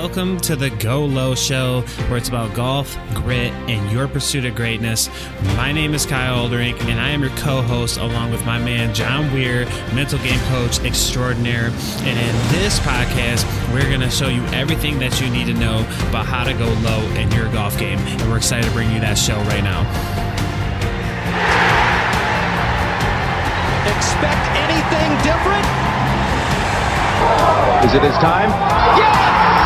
Welcome to the Go Low Show, where it's about golf, grit, and your pursuit of greatness. My name is Kiel Alderink, and I am your co host, along with my man, John Weir, mental game coach extraordinaire. And in this podcast, we're going to show you everything that you need to know about how to go low in your golf game. And we're excited to bring you that show right now. Expect anything different? Is it his time? Yes!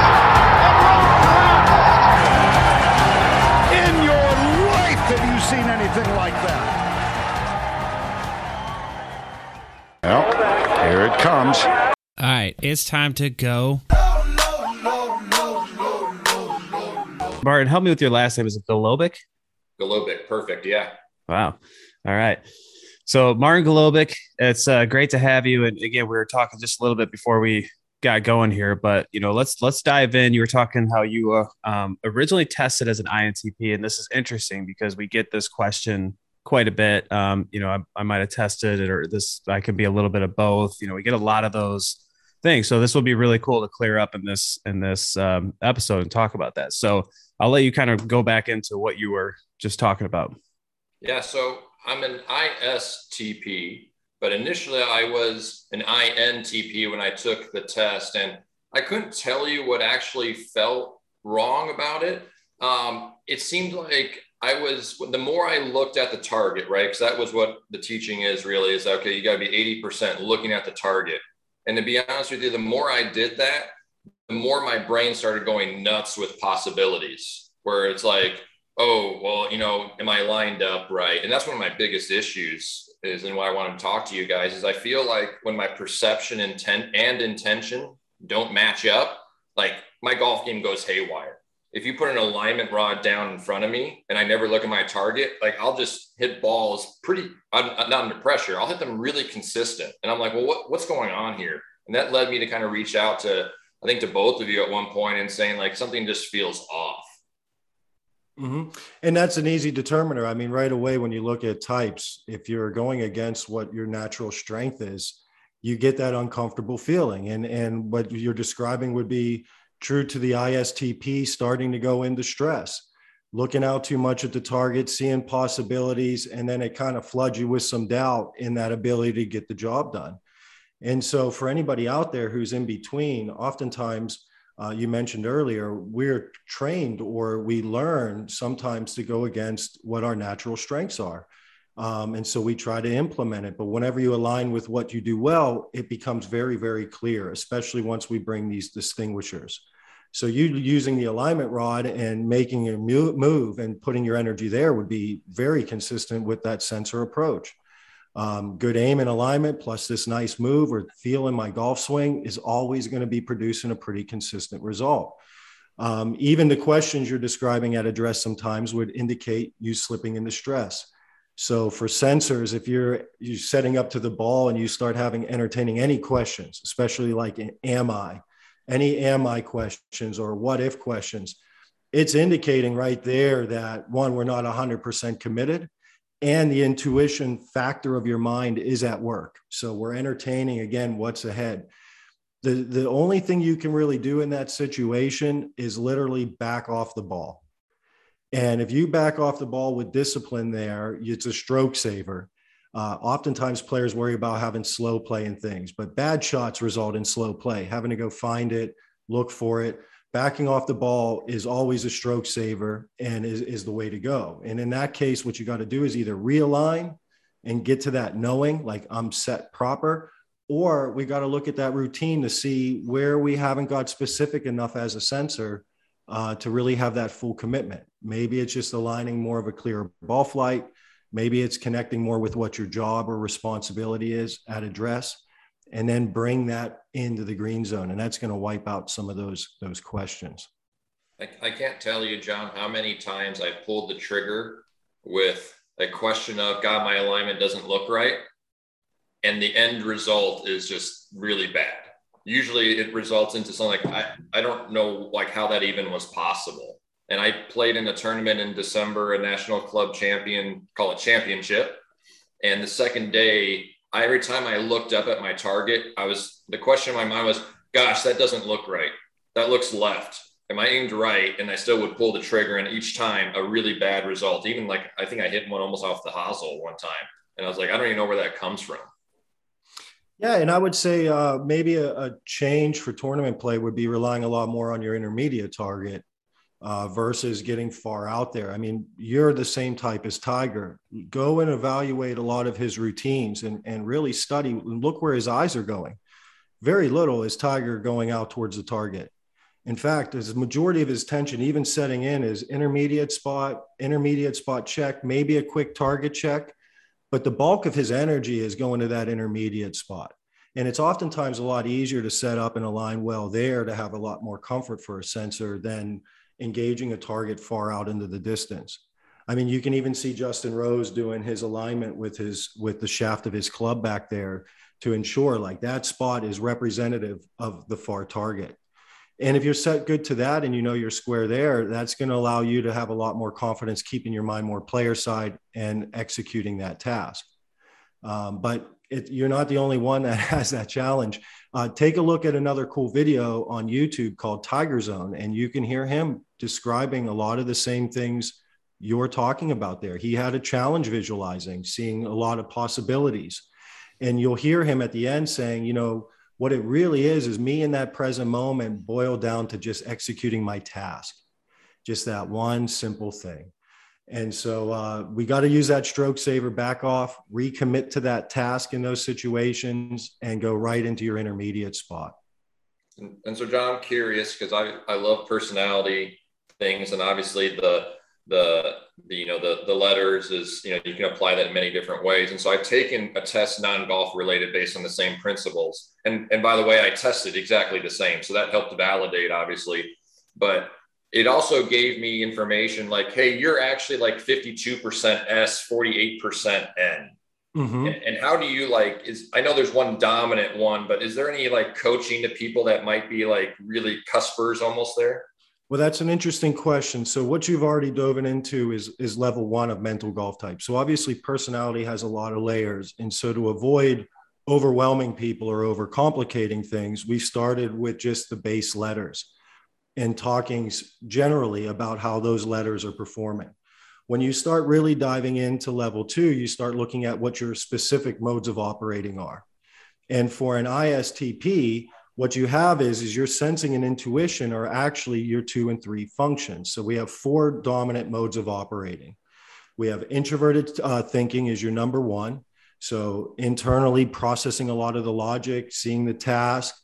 Comes. All right, it's time to go. Martin, help me with your last name. Is it Golobic? Golobic, perfect. Yeah. Wow. All right. So Martin Golobic, it's uh, great to have you. And again, we were talking just a little bit before we got going here, but you know, let's let's dive in. You were talking how you uh, um, originally tested as an INTP, and this is interesting because we get this question quite a bit. Um, you know, I, I might have tested it, or this I could be a little bit of both. You know, we get a lot of those things, so this will be really cool to clear up in this in this um, episode and talk about that. So I'll let you kind of go back into what you were just talking about. Yeah. So I'm an ISTP, but initially I was an INTP when I took the test, and I couldn't tell you what actually felt wrong about it. Um, it seemed like I was the more I looked at the target, right? Because that was what the teaching is really is okay, you got to be 80% looking at the target. And to be honest with you, the more I did that, the more my brain started going nuts with possibilities, where it's like, oh, well, you know, am I lined up right? And that's one of my biggest issues is and why I want to talk to you guys is I feel like when my perception intent and intention don't match up, like my golf game goes haywire. If you put an alignment rod down in front of me and I never look at my target, like I'll just hit balls pretty I'm not under pressure. I'll hit them really consistent. And I'm like, well, what, what's going on here? And that led me to kind of reach out to, I think to both of you at one point and saying like something just feels off. Mm-hmm. And that's an easy determiner. I mean, right away, when you look at types, if you're going against what your natural strength is, you get that uncomfortable feeling. And, and what you're describing would be true to the ISTP starting to go into stress, looking out too much at the target, seeing possibilities, and then it kind of floods you with some doubt in that ability to get the job done. And so, for anybody out there who's in between, oftentimes, uh, you mentioned earlier, we're trained or we learn sometimes to go against what our natural strengths are. Um, and so we try to implement it. But whenever you align with what you do well, it becomes very, very clear, especially once we bring these distinguishers. So you using the alignment rod and making a move and putting your energy there would be very consistent with that sensor approach um, good aim and alignment plus this nice move or feel in my golf swing is always going to be producing a pretty consistent result. Um, even the questions you're describing at address sometimes would indicate you slipping into stress. So for sensors, if you're you're setting up to the ball and you start having entertaining any questions, especially like am I, any am I questions or what if questions, it's indicating right there that one, we're not 100% committed and the intuition factor of your mind is at work. So we're entertaining again what's ahead. The, the only thing you can really do in that situation is literally back off the ball. And if you back off the ball with discipline there, it's a stroke saver. Uh, oftentimes, players worry about having slow play and things, but bad shots result in slow play, having to go find it, look for it backing off the ball is always a stroke saver and is, is the way to go. And in that case, what you got to do is either realign and get to that knowing, like I'm set proper, or we got to look at that routine to see where we haven't got specific enough as a sensor uh, to really have that full commitment. Maybe it's just aligning more of a clear ball flight. Maybe it's connecting more with what your job or responsibility is at address and then bring that into the green zone and that's going to wipe out some of those those questions. I, I can't tell you john how many times i pulled the trigger with a question of god my alignment doesn't look right and the end result is just really bad. Usually it results into something like i, I don't know like how that even was possible and i played in a tournament in december a national club champion call it championship and the second day I, every time I looked up at my target, I was the question in my mind was, gosh, that doesn't look right. That looks left. am I aimed right? And I still would pull the trigger, and each time a really bad result. Even like I think I hit one almost off the hosel one time, and I was like, I don't even know where that comes from. Yeah, and I would say uh, maybe a, a, change for tournament play would be relying a lot more on your intermediate target uh, versus getting far out there. I mean, you're the same type as Tiger. Go and evaluate a lot of his routines and, and really study and look where his eyes are going. Very little is Tiger going out towards the target. In fact, as his majority of his tension, even setting in, is intermediate spot, intermediate spot check, maybe a quick target check, but the bulk of his energy is going to that intermediate spot. And it's oftentimes a lot easier to set up and align well there to have a lot more comfort for a sensor than engaging a target far out into the distance. I mean, you can even see Justin Rose doing his alignment with his with the shaft of his club back there to ensure like that spot is representative of the far target. And if you're set good to that and you know you're square there, that's going to allow you to have a lot more confidence, keeping your mind more player side and executing that task. Um, but it, you're not the only one that has that challenge. Uh, take a look at another cool video on YouTube called Tiger Zone, and you can hear him describing a lot of the same things you're talking about there. He had a challenge visualizing, seeing a lot of possibilities. And you'll hear him at the end saying, you know, what it really is is me in that present moment boiled down to just executing my task just that one simple thing and so uh, we got to use that stroke saver back off recommit to that task in those situations and go right into your intermediate spot and, and so john i'm curious because I, I love personality things. And obviously the the, the you know the the letters is you know you can apply that in many different ways. And so i've taken a test non-golf related based on the same principles. And and by the way i tested exactly the same. So that helped to validate obviously. But it also gave me information like hey you're actually like 52% s 48% n. Mm-hmm. and, and how do you like is i know there's one dominant one but is there any like coaching to people that might be like really cuspers almost there well, that's an interesting question. So, what you've already dove into is is level one of mental golf type. So, obviously, personality has a lot of layers, and so to avoid overwhelming people or overcomplicating things, we started with just the base letters and talking generally about how those letters are performing. When you start really diving into level two, you start looking at what your specific modes of operating are. And for an ISTP, what you have is is your sensing and intuition are actually your two and three functions. So we have four dominant modes of operating. We have introverted uh, thinking is your number one. So internally processing a lot of the logic seeing the task.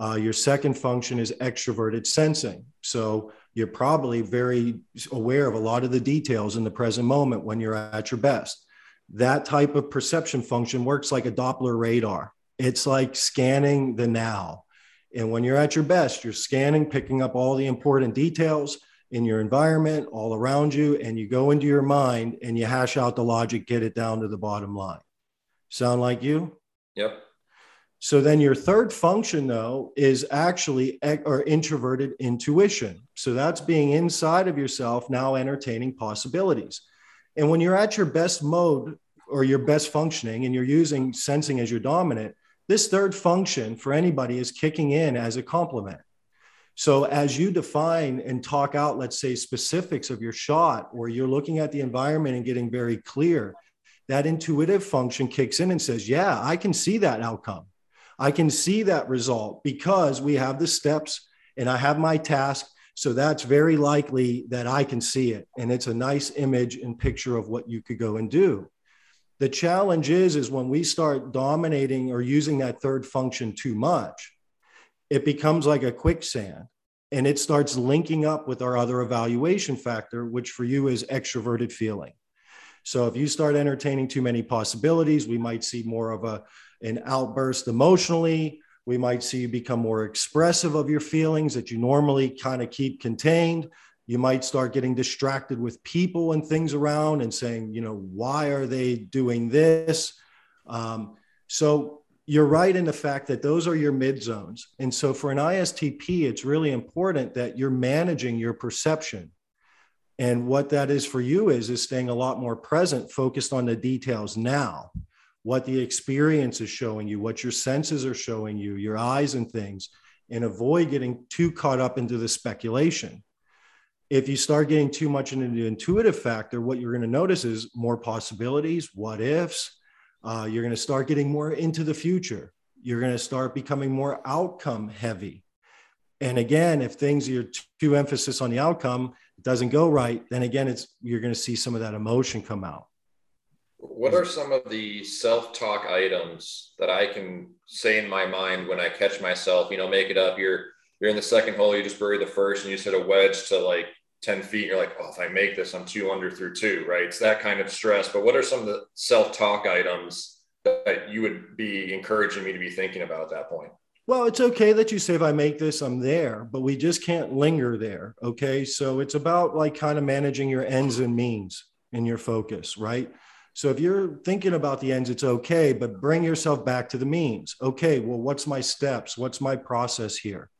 Uh, your second function is extroverted sensing. So you're probably very aware of a lot of the details in the present moment when you're at your best. That type of perception function works like a doppler radar. It's like scanning the now and when you're at your best, you're scanning, picking up all the important details in your environment, all around you, and you go into your mind and you hash out the logic, get it down to the bottom line. Sound like you? Yep. So then your third function, though, is actually or introverted intuition. So that's being inside of yourself, now entertaining possibilities. And when you're at your best mode or your best functioning and you're using sensing as your dominant, this third function for anybody is kicking in as a complement. So as you define and talk out, let's say, specifics of your shot, or you're looking at the environment and getting very clear, that intuitive function kicks in and says, Yeah, I can see that outcome. I can see that result because we have the steps and I have my task. So that's very likely that I can see it. And it's a nice image and picture of what you could go and do. The challenge is, is when we start dominating or using that third function too much, it becomes like a quicksand and it starts linking up with our other evaluation factor, which for you is extroverted feeling. So if you start entertaining too many possibilities, we might see more of a, an outburst emotionally. We might see you become more expressive of your feelings that you normally kind of keep contained you might start getting distracted with people and things around and saying you know why are they doing this? Um, so you're right in the fact that those are your mid zones. And so for an istp it's really important that you're managing your perception. And what that is for you is is staying a lot more present focused on the details now. What the experience is showing you what your senses are showing you your eyes and things and avoid getting too caught up into the speculation. If you start getting too much into the intuitive factor, what you're going to notice is more possibilities, what ifs. Uh, you're going to start getting more into the future. You're going to start becoming more outcome heavy. And again, if things are too emphasis on the outcome, it doesn't go right, then again, it's you're going to see some of that emotion come out. What are some of the self-talk items that I can say in my mind when I catch myself? You know, make it up. You're you're in the second hole. You just bury the first, and you just hit a wedge to like ten feet. You're like, oh, if I make this, I'm two under through two. Right? It's that kind of stress. But what are some of the self-talk items that you would be encouraging me to be thinking about at that point? Well, it's okay that you say if I make this, I'm there, but we just can't linger there. Okay. So it's about like kind of managing your ends and means in your focus, right? So if you're thinking about the ends, it's okay, but bring yourself back to the means. Okay, well, what's my steps? What's my process here?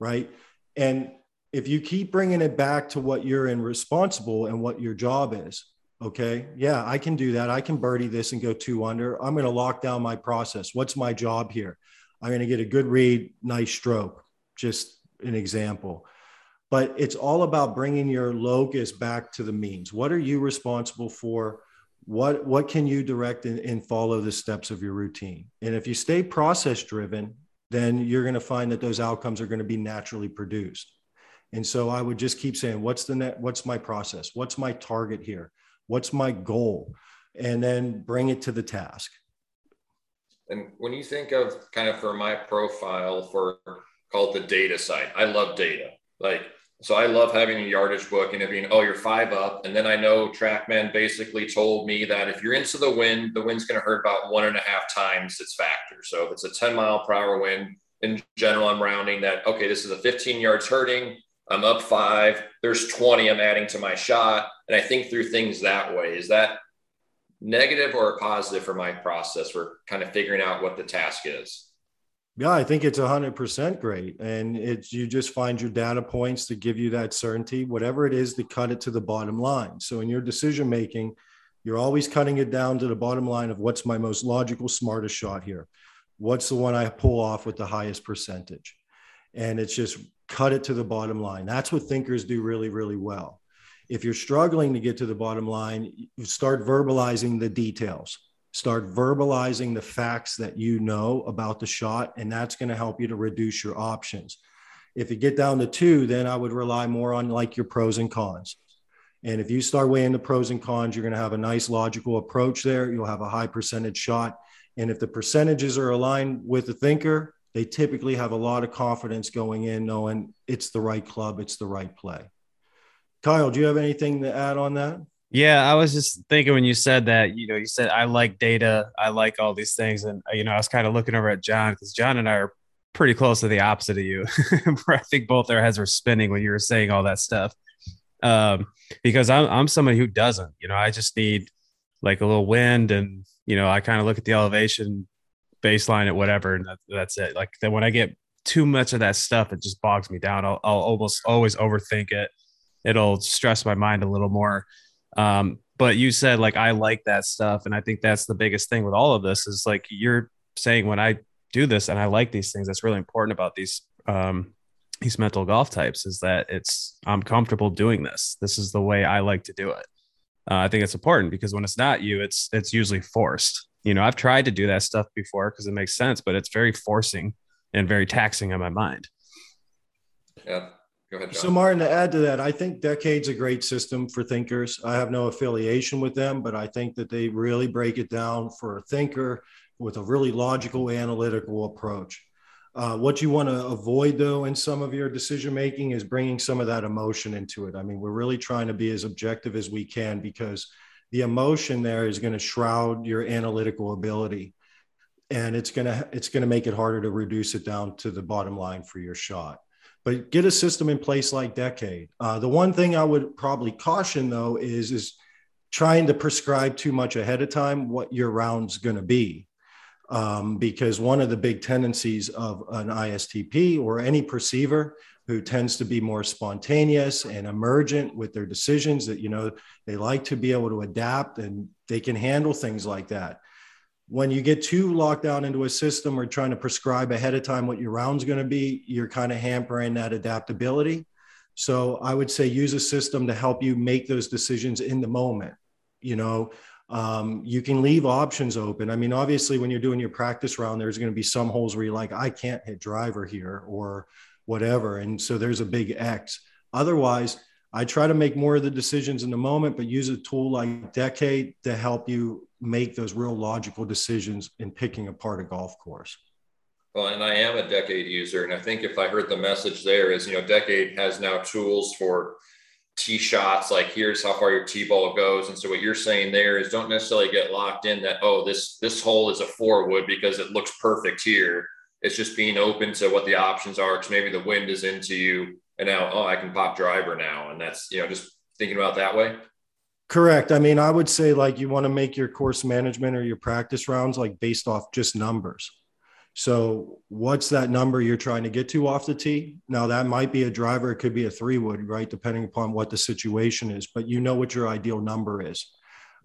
Right. And if you keep bringing it back to what you're in responsible and what your job is, okay, yeah, I can do that. I can birdie this and go two under. I'm going to lock down my process. What's my job here? I'm going to get a good read, nice stroke, just an example. But it's all about bringing your locus back to the means. What are you responsible for? What, what can you direct and, and follow the steps of your routine? And if you stay process driven, then you're going to find that those outcomes are going to be naturally produced. And so I would just keep saying, what's the net? What's my process? What's my target here? What's my goal? And then bring it to the task. And when you think of kind of for my profile for called the data side, I love data. Like, so I love having a yardage book and it being, oh, you're five up. And then I know Trackman basically told me that if you're into the wind, the wind's going to hurt about one and a half times its factor. So if it's a 10 mile per hour wind, in general, I'm rounding that, okay, this is a 15 yards hurting. I'm up five. There's 20 I'm adding to my shot. And I think through things that way. Is that negative or positive for my process for kind of figuring out what the task is? Yeah, I think it's 100% great. And it's you just find your data points to give you that certainty, whatever it is to cut it to the bottom line. So in your decision making, you're always cutting it down to the bottom line of what's my most logical, smartest shot here. What's the one I pull off with the highest percentage? And it's just cut it to the bottom line. That's what thinkers do really, really well if you're struggling to get to the bottom line, start verbalizing the details. Start verbalizing the facts that you know about the shot, and that's going to help you to reduce your options. If you get down to two, then I would rely more on like your pros and cons. And if you start weighing the pros and cons, you're going to have a nice logical approach there. You'll have a high percentage shot. And if the percentages are aligned with the thinker, they typically have a lot of confidence going in, knowing it's the right club, it's the right play. Kiel, do you have anything to add on that? Yeah, I was just thinking when you said that, you know, you said I like data, I like all these things, and you know, I was kind of looking over at John because John and I are pretty close to the opposite of you. I think both our heads were spinning when you were saying all that stuff. Um, because I'm I'm somebody who doesn't, you know, I just need like a little wind, and you know, I kind of look at the elevation, baseline at whatever, and that, that's it. Like then when I get too much of that stuff, it just bogs me down. I'll, I'll almost always overthink it it'll stress my mind a little more. Um, but you said like I like that stuff, and I think that's the biggest thing with all of this is like you're saying when I do this and I like these things. That's really important about these um, these mental golf types is that it's I'm comfortable doing this. This is the way I like to do it. Uh, I think it's important because when it's not you, it's it's usually forced. You know, I've tried to do that stuff before because it makes sense, but it's very forcing and very taxing on my mind. Yeah. Go ahead, John. So, Martin, to add to that, I think Decade's a great system for thinkers. I have no affiliation with them, but I think that they really break it down for a thinker with a really logical, analytical approach. Uh, what you want to avoid, though, in some of your decision making is bringing some of that emotion into it. I mean, we're really trying to be as objective as we can because the emotion there is going to shroud your analytical ability and it's going to it's going to make it harder to reduce it down to the bottom line for your shot but get a system in place like Decade. Uh, the one thing I would probably caution though is is trying to prescribe too much ahead of time what your round's going to be. Um, because one of the big tendencies of an ISTP or any perceiver who tends to be more spontaneous and emergent with their decisions that you know they like to be able to adapt and they can handle things like that when you get too locked down into a system or trying to prescribe ahead of time what your round's going to be, you're kind of hampering that adaptability. So I would say use a system to help you make those decisions in the moment. You know, um, you can leave options open. I mean, obviously, when you're doing your practice round, there's going to be some holes where you're like, I can't hit driver here or whatever. And so there's a big X. Otherwise, I try to make more of the decisions in the moment, but use a tool like Decade to help you make those real logical decisions in picking apart a golf course. Well, and I am a Decade user, and I think if I heard the message there is, you know, Decade has now tools for tee shots, like here's how far your tee ball goes. And so what you're saying there is don't necessarily get locked in that, oh, this this hole is a four wood because it looks perfect here. It's just being open to what the options are because maybe the wind is into you and now oh I can pop driver now and that's you know just thinking about that way. Correct. I mean, I would say like you want to make your course management or your practice rounds like based off just numbers. So, what's that number you're trying to get to off the tee? Now, that might be a driver, it could be a three wood, right? Depending upon what the situation is, but you know what your ideal number is.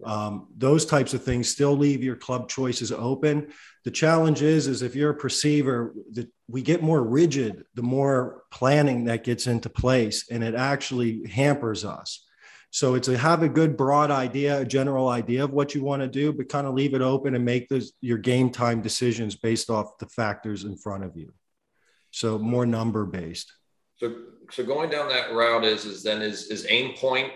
Um, those types of things still leave your club choices open. The challenge is, is if you're a perceiver, that we get more rigid the more planning that gets into place, and it actually hampers us. So it's a have a good broad idea, a general idea of what you want to do, but kind of leave it open and make those your game time decisions based off the factors in front of you. So more number based. So so going down that route is is then is is aim point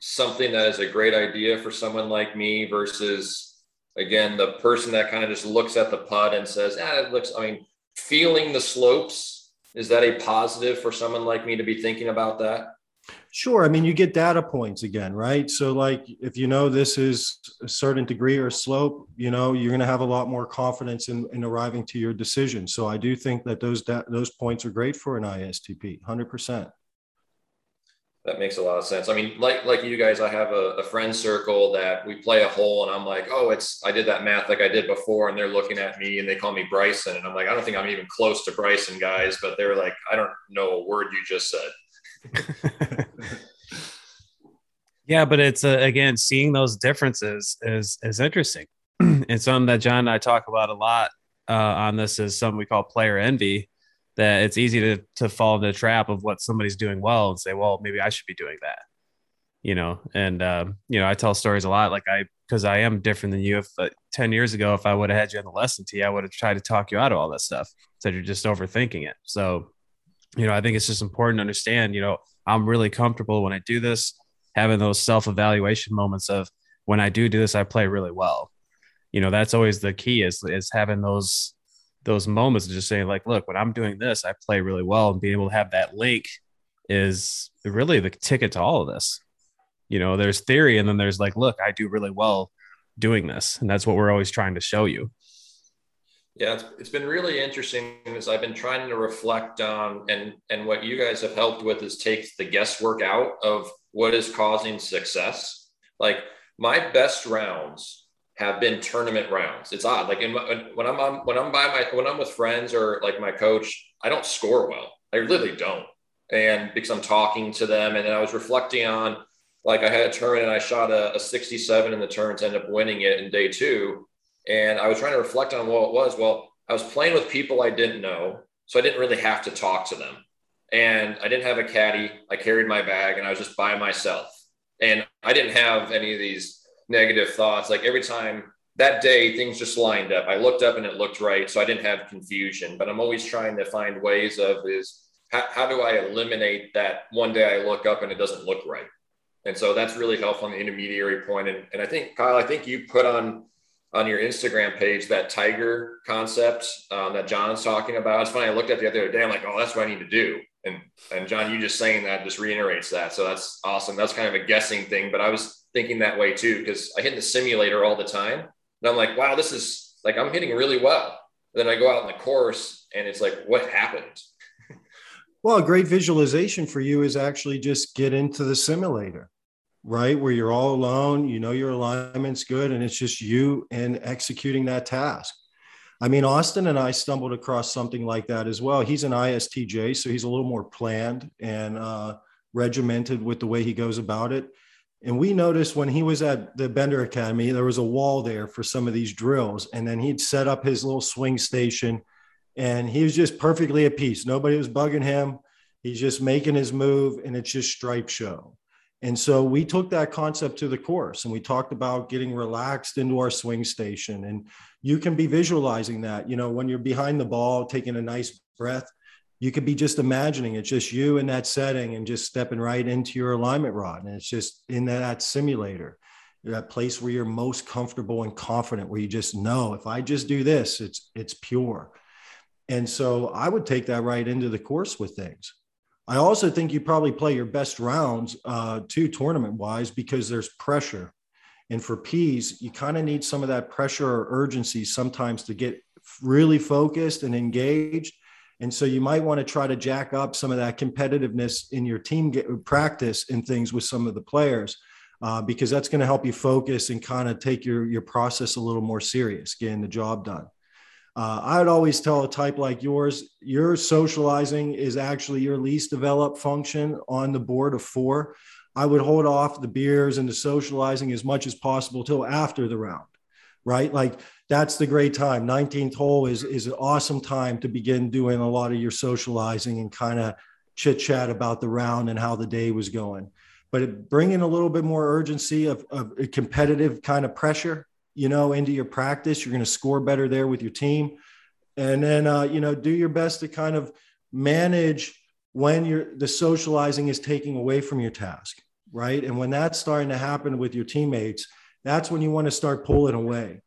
something that is a great idea for someone like me versus again the person that kind of just looks at the putt and says, "Ah, it looks." I mean, feeling the slopes is that a positive for someone like me to be thinking about that? Sure. I mean, you get data points again, right? So, like, if you know this is a certain degree or slope, you know, you're going to have a lot more confidence in, in arriving to your decision. So, I do think that those those points are great for an ISTP, hundred percent. That makes a lot of sense. I mean, like like you guys, I have a, a friend circle that we play a hole, and I'm like, oh, it's I did that math like I did before, and they're looking at me and they call me Bryson, and I'm like, I don't think I'm even close to Bryson, guys, but they're like, I don't know a word you just said. yeah, but it's uh, again seeing those differences is is interesting. and something that John and I talk about a lot uh, on this is something we call player envy that it's easy to to fall into the trap of what somebody's doing well and say, well, maybe I should be doing that. You know, and um, you know, I tell stories a lot. Like I, because I am different than you. If uh, ten years ago, if I would have had you on the lesson tee, I would have tried to talk you out of all that stuff. Said you're just overthinking it. So, you know, I think it's just important to understand. You know, I'm really comfortable when I do this, having those self evaluation moments of when I do do this, I play really well. You know, that's always the key is is having those those moments of just saying like look when i'm doing this i play really well and being able to have that link is really the ticket to all of this. You know there's theory and then there's like look i do really well doing this and that's what we're always trying to show you. Yeah it's, it's been really interesting as i've been trying to reflect on and and what you guys have helped with is take the guesswork out of what is causing success. Like my best rounds have been tournament rounds. It's odd. Like in my, when I'm when I'm by my when I'm with friends or like my coach, I don't score well. I literally don't. And because I'm talking to them, and then I was reflecting on like I had a turn and I shot a, a 67 in the turns, ended up winning it in day two. And I was trying to reflect on what it was. Well, I was playing with people I didn't know, so I didn't really have to talk to them. And I didn't have a caddy. I carried my bag and I was just by myself. And I didn't have any of these negative thoughts. Like every time that day, things just lined up. I looked up and it looked right. So I didn't have confusion, but I'm always trying to find ways of is how, how do I eliminate that one day I look up and it doesn't look right? And so that's really helpful on the intermediary point. And, and I think, Kiel, I think you put on on your Instagram page that tiger concept um, that John's talking about. It's funny. I looked at the other day. I'm like, oh, that's what I need to do. And and John, you just saying that just reiterates that. So that's awesome. That's kind of a guessing thing. But I was thinking that way too because I hit in the simulator all the time, and I'm like, wow, this is like I'm hitting really well. And then I go out in the course, and it's like, what happened? well, a great visualization for you is actually just get into the simulator, right? Where you're all alone, you know your alignment's good, and it's just you and executing that task. I mean, Austin and I stumbled across something like that as well. He's an ISTJ, so he's a little more planned and uh, regimented with the way he goes about it And we noticed when he was at the Bender Academy, there was a wall there for some of these drills. And then he'd set up his little swing station and he was just perfectly at peace. Nobody was bugging him. He's just making his move and it's just stripe show. And so we took that concept to the course and we talked about getting relaxed into our swing station. And you can be visualizing that, you know, when you're behind the ball, taking a nice breath, you could be just imagining it's just you in that setting and just stepping right into your alignment rod. And it's just in that simulator, that place where you're most comfortable and confident, where you just know if I just do this, it's it's pure. And so I would take that right into the course with things. I also think you probably play your best rounds uh, too, tournament wise, because there's pressure. And for P's, you kind of need some of that pressure or urgency sometimes to get really focused and engaged and so you might want to try to jack up some of that competitiveness in your team get, practice and things with some of the players, uh, because that's going to help you focus and kind of take your, your process a little more serious, getting the job done. Uh, I would always tell a type like yours, your socializing is actually your least developed function on the board of four. I would hold off the beers and the socializing as much as possible till after the round, right? Like that's the great time. 19th hole is, is an awesome time to begin doing a lot of your socializing and kind of chit chat about the round and how the day was going. But it, bring in a little bit more urgency of, of competitive kind of pressure, you know, into your practice. You're going to score better there with your team. And then, uh, you know, do your best to kind of manage when you're the socializing is taking away from your task, right? And when that's starting to happen with your teammates, that's when you want to start pulling away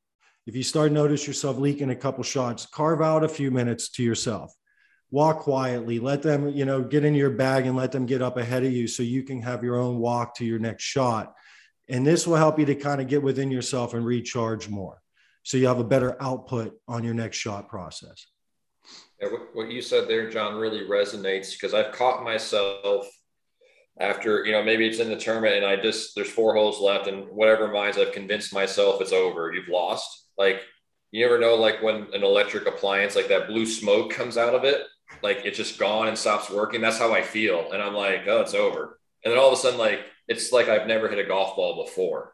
if you start notice yourself leaking a couple shots, carve out a few minutes to yourself. Walk quietly. Let them, you know, get in your bag and let them get up ahead of you so you can have your own walk to your next shot. And this will help you to kind of get within yourself and recharge more. So you have a better output on your next shot process. Yeah, what you said there, John, really resonates because I've caught myself after you know maybe it's in the tournament and I just there's four holes left and whatever minds I've convinced myself it's over. You've lost like you never know, like when an electric appliance, like that blue smoke comes out of it, like it's just gone and stops working. That's how I feel. And I'm like, oh, it's over. And then all of a sudden, like it's like I've never hit a golf ball before.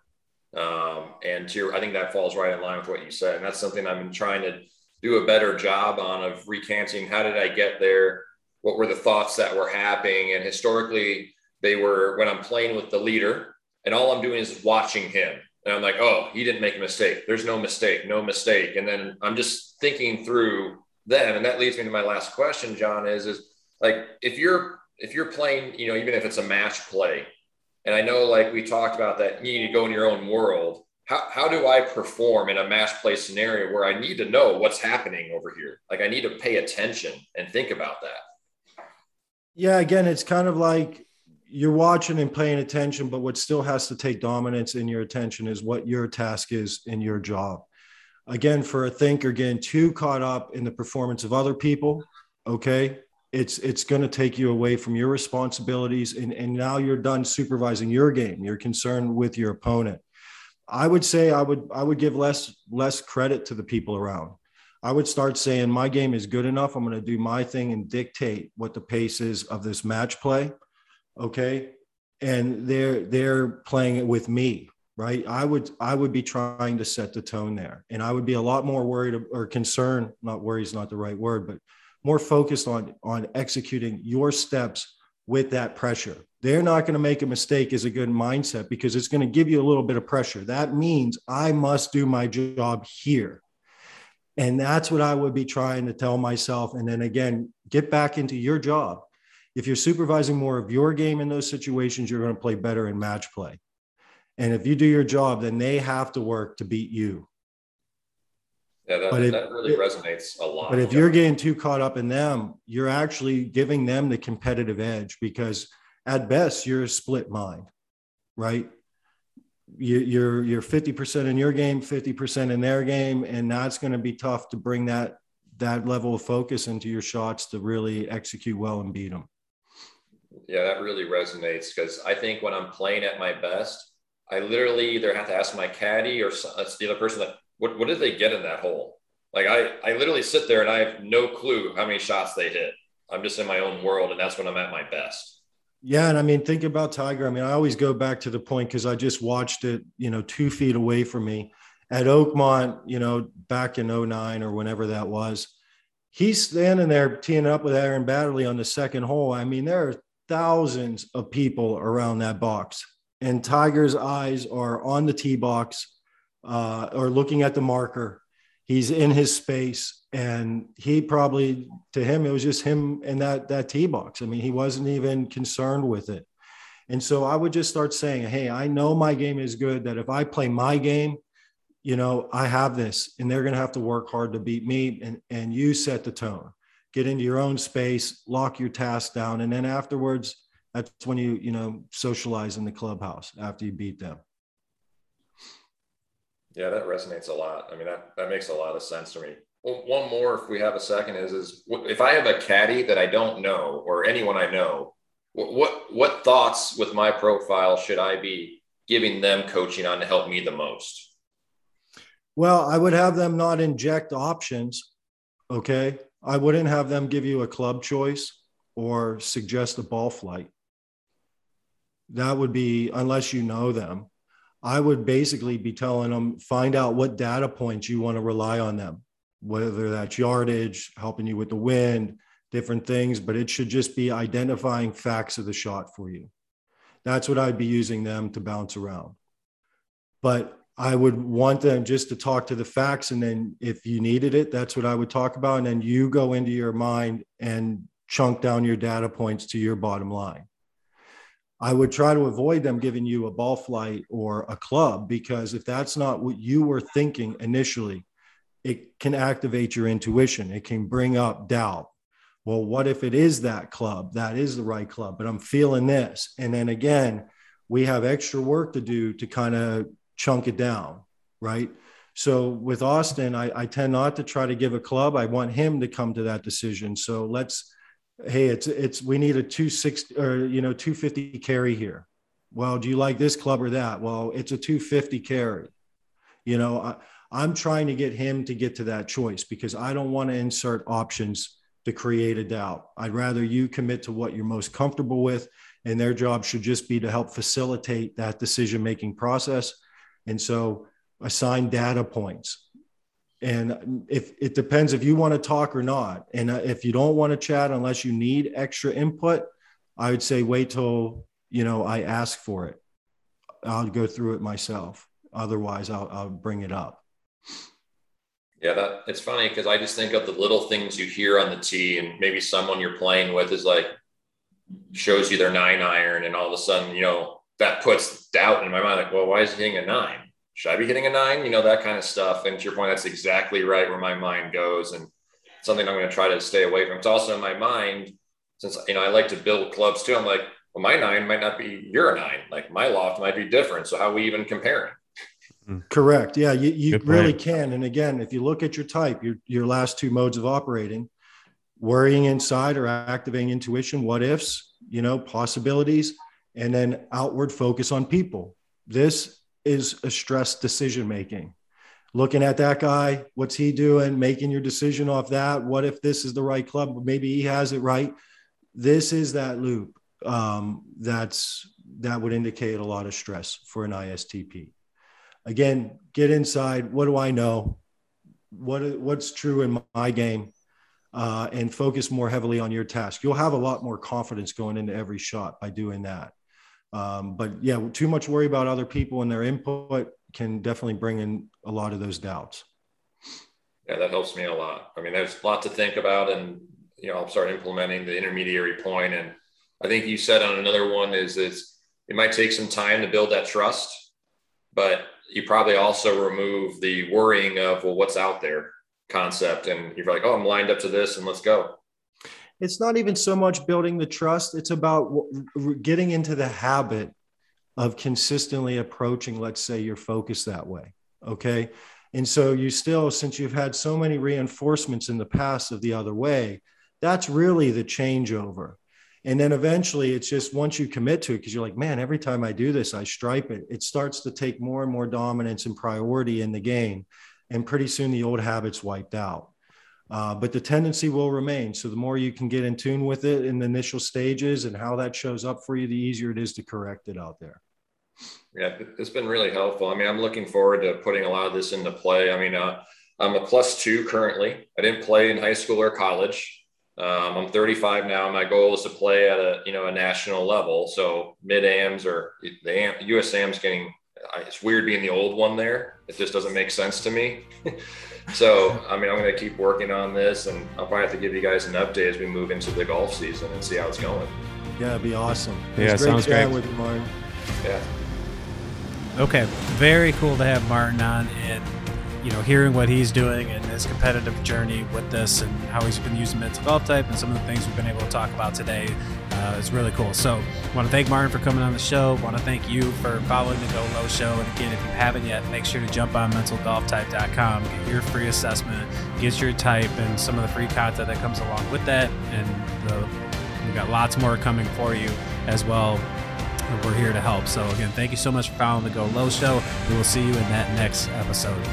Um, and to your, I think that falls right in line with what you said. And that's something I've been trying to do a better job on of recanting. How did I get there? What were the thoughts that were happening? And historically, they were when I'm playing with the leader, and all I'm doing is watching him and I'm like, oh, he didn't make a mistake. There's no mistake, no mistake. And then I'm just thinking through them. And that leads me to my last question, John, is is like if you're if you're playing, you know, even if it's a match play, and I know like we talked about that you need to go in your own world. How, how do I perform in a match play scenario where I need to know what's happening over here? Like I need to pay attention and think about that. Yeah, again, it's kind of like you're watching and paying attention, but what still has to take dominance in your attention is what your task is in your job. Again, for a thinker, getting too caught up in the performance of other people, okay, it's it's going to take you away from your responsibilities, and and now you're done supervising your game. You're concerned with your opponent. I would say I would I would give less less credit to the people around. I would start saying my game is good enough. I'm going to do my thing and dictate what the pace is of this match play okay? And they're they're playing it with me right? I would i would be trying to set the tone there. And i would be a lot more worried or concerned not worry is not the right word but more focused on on executing your steps with that pressure. They're not going to make a mistake is a good mindset because it's going to give you a little bit of pressure. That means i must do my job here. And that's what i would be trying to tell myself. And then again get back into your job if you're supervising more of your game in those situations, you're going to play better in match play. And if you do your job, then they have to work to beat you. Yeah, that, if, that really resonates a lot. But if you're getting too caught up in them, you're actually giving them the competitive edge because at best you're a split mind, right? You, you're you're 50% in your game, 50% in their game, and that's going to be tough to bring that that level of focus into your shots to really execute well and beat them. Yeah, that really resonates because I think when I'm playing at my best, I literally either have to ask my caddy or that's uh, the other person that what, what did they get in that hole? Like I, I literally sit there and I have no clue how many shots they hit. I'm just in my own world, and that's when I'm at my best. Yeah, and I mean, think about Tiger. I mean, I always go back to the point because I just watched it, you know, two feet away from me at Oakmont, you know, back in 09 or whenever that was. He's standing there teeing up with Aaron Baddeley on the second hole. I mean, there are thousands of people around that box, and Tiger's eyes are on the tee box uh, or looking at the marker. He's in his space, and he probably to him it was just him and that that tee box. I mean, he wasn't even concerned with it. And so I would just start saying, "Hey, I know my game is good. That if I play my game, you know, I have this, and they're going to have to work hard to beat me. And and you set the tone. Get into your own space, lock your task down, and then afterwards, that's when you you know socialize in the clubhouse after you beat them. Yeah, that resonates a lot. I mean, that that makes a lot of sense to me. Well, one more, if we have a second, is is if I have a caddy that I don't know or anyone I know, what what, what thoughts with my profile should I be giving them coaching on to help me the most? Well, I would have them not inject options. Okay. I wouldn't have them give you a club choice or suggest a ball flight. That would be, unless you know them, I would basically be telling them find out what data points you want to rely on them, whether that's yardage, helping you with the wind, different things, but it should just be identifying facts of the shot for you. That's what I'd be using them to bounce around. But I would want them just to talk to the facts. And then if you needed it, that's what I would talk about. And then you go into your mind and chunk down your data points to your bottom line. I would try to avoid them giving you a ball flight or a club because if that's not what you were thinking initially, it can activate your intuition. It can bring up doubt. Well, what if it is that club? That is the right club, but I'm feeling this. And then again, we have extra work to do to kind of chunk it down, right? So with Austin, I, I tend not to try to give a club. I want him to come to that decision. So let's, hey, it's it's we need a 260 or you know 250 carry here. Well, do you like this club or that? Well, it's a 250 carry. You know, I, I'm trying to get him to get to that choice because I don't want to insert options to create a doubt. I'd rather you commit to what you're most comfortable with, and their job should just be to help facilitate that decision making process and so assign data points. And if it depends if you want to talk or not. And uh, if you don't want to chat unless you need extra input, I would say wait till, you know, I ask for it. I'll go through it myself. Otherwise, I'll, I'll bring it up. Yeah, that it's funny because I just think of the little things you hear on the tee, and maybe someone you're playing with is like shows you their nine iron, and all of a sudden, you know, that puts doubt in my mind like, well, why is he hitting a nine? Should I be hitting a nine? You know, that kind of stuff. And to your point, that's exactly right where my mind goes and something I'm going to try to stay away from. It's also in my mind, since, you know, I like to build clubs too. I'm like, well, my nine might not be your nine. Like my loft might be different. So how are we even comparing? Correct. Yeah, you, you really can. And again, if you look at your type, your, your last two modes of operating, worrying inside or activating intuition, what ifs, you know, possibilities, and then outward focus on people. This is a stress decision making. Looking at that guy, what's he doing? Making your decision off that. What if this is the right club? Maybe he has it right. This is that loop. Um, that's that would indicate a lot of stress for an ISTP. Again, get inside. What do I know? What what's true in my game? Uh, and focus more heavily on your task. You'll have a lot more confidence going into every shot by doing that. Um, but yeah, too much worry about other people and their input can definitely bring in a lot of those doubts. Yeah, that helps me a lot. I mean, there's a lot to think about, and you know, I'll start implementing the intermediary point. And I think you said on another one is it's it might take some time to build that trust, but you probably also remove the worrying of well, what's out there concept, and you're like, oh, I'm lined up to this, and let's go it's not even so much building the trust it's about getting into the habit of consistently approaching let's say your focus that way okay? And so you still since you've had so many reinforcements in the past of the other way that's really the changeover. And then eventually it's just once you commit to it because you're like man every time i do this i stripe it it starts to take more and more dominance and priority in the game. And pretty soon the old habits wiped out Uh, but the tendency will remain. So the more you can get in tune with it in the initial stages and how that shows up for you, the easier it is to correct it out there. Yeah, it's been really helpful. I mean, I'm looking forward to putting a lot of this into play. I mean, uh, I'm a plus two currently. I didn't play in high school or college. Um, I'm 35 now. My goal is to play at a you know a national level. So mid AMs or the AM, getting. It's weird being the old one there. It just doesn't make sense to me. so I mean, I'm going to keep working on this, and I'll probably have to give you guys an update as we move into the golf season and see how it's going. Yeah, it'd be awesome. Yeah, it's sounds great. With you, Martin. Yeah. Okay, very cool to have Martin on and you know hearing what he's doing and his competitive journey with this and how he's been using mental golf type and some of the things we've been able to talk about today uh, is really cool. So, I want to thank Martin for coming on the show. want to thank you for following the Go Low Show. And again, if you haven't yet, make sure to jump on mentalgolftype.com, get your free assessment, get your type, and some of the free content that comes along with that. And the, we've got lots more coming for you as well we're here to help. So, again, thank you so much for following the Go Low Show. We will see you in that next episode.